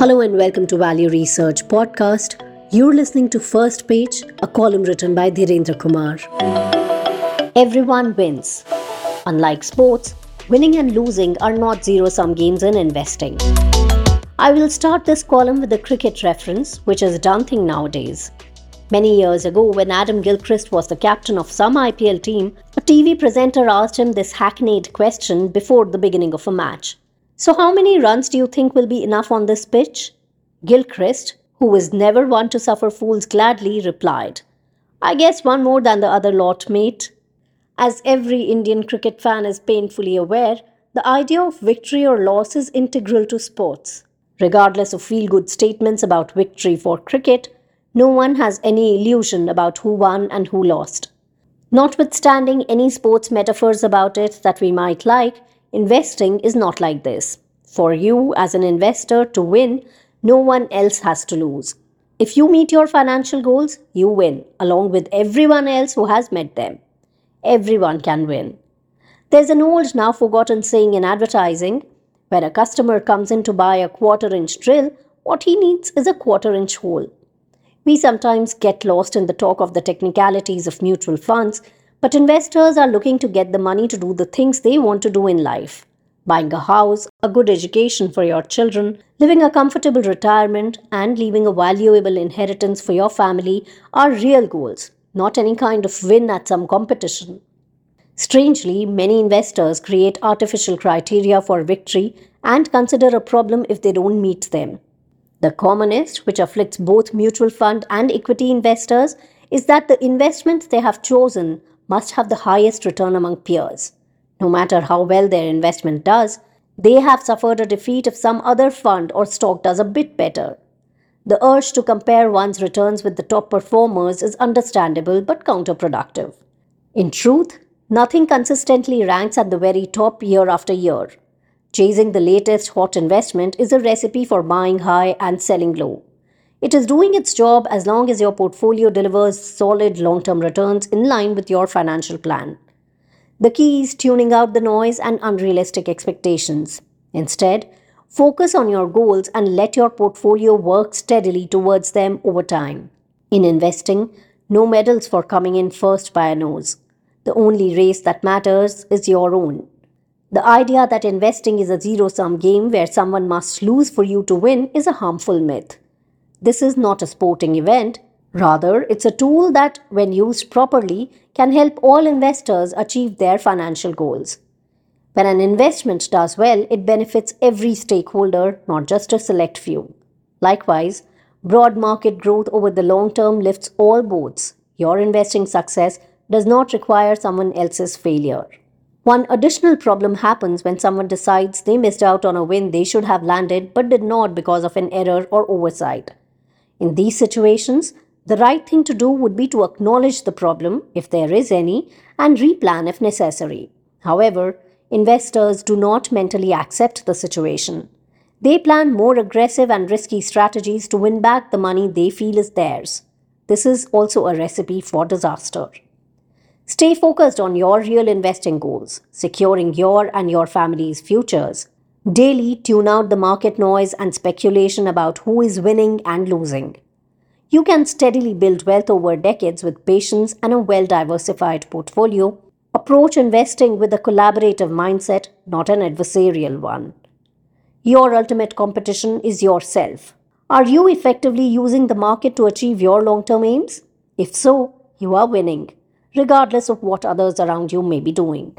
Hello and welcome to Value Research Podcast. You're listening to First Page, a column written by Dhirendra Kumar. Everyone wins. Unlike sports, winning and losing are not zero sum games in investing. I will start this column with a cricket reference, which is a done thing nowadays. Many years ago, when Adam Gilchrist was the captain of some IPL team, a TV presenter asked him this hackneyed question before the beginning of a match. So, how many runs do you think will be enough on this pitch? Gilchrist, who was never one to suffer fools gladly, replied, I guess one more than the other lot, mate. As every Indian cricket fan is painfully aware, the idea of victory or loss is integral to sports. Regardless of feel good statements about victory for cricket, no one has any illusion about who won and who lost. Notwithstanding any sports metaphors about it that we might like, Investing is not like this. For you, as an investor, to win, no one else has to lose. If you meet your financial goals, you win, along with everyone else who has met them. Everyone can win. There's an old, now forgotten saying in advertising when a customer comes in to buy a quarter inch drill, what he needs is a quarter inch hole. We sometimes get lost in the talk of the technicalities of mutual funds but investors are looking to get the money to do the things they want to do in life. Buying a house, a good education for your children, living a comfortable retirement, and leaving a valuable inheritance for your family are real goals, not any kind of win at some competition. Strangely, many investors create artificial criteria for victory and consider a problem if they don't meet them. The commonest, which afflicts both mutual fund and equity investors, is that the investments they have chosen must have the highest return among peers. No matter how well their investment does, they have suffered a defeat if some other fund or stock does a bit better. The urge to compare one's returns with the top performers is understandable but counterproductive. In truth, nothing consistently ranks at the very top year after year. Chasing the latest hot investment is a recipe for buying high and selling low. It is doing its job as long as your portfolio delivers solid long term returns in line with your financial plan. The key is tuning out the noise and unrealistic expectations. Instead, focus on your goals and let your portfolio work steadily towards them over time. In investing, no medals for coming in first by a nose. The only race that matters is your own. The idea that investing is a zero sum game where someone must lose for you to win is a harmful myth. This is not a sporting event. Rather, it's a tool that, when used properly, can help all investors achieve their financial goals. When an investment does well, it benefits every stakeholder, not just a select few. Likewise, broad market growth over the long term lifts all boats. Your investing success does not require someone else's failure. One additional problem happens when someone decides they missed out on a win they should have landed but did not because of an error or oversight. In these situations, the right thing to do would be to acknowledge the problem, if there is any, and replan if necessary. However, investors do not mentally accept the situation. They plan more aggressive and risky strategies to win back the money they feel is theirs. This is also a recipe for disaster. Stay focused on your real investing goals, securing your and your family's futures. Daily, tune out the market noise and speculation about who is winning and losing. You can steadily build wealth over decades with patience and a well diversified portfolio. Approach investing with a collaborative mindset, not an adversarial one. Your ultimate competition is yourself. Are you effectively using the market to achieve your long term aims? If so, you are winning, regardless of what others around you may be doing.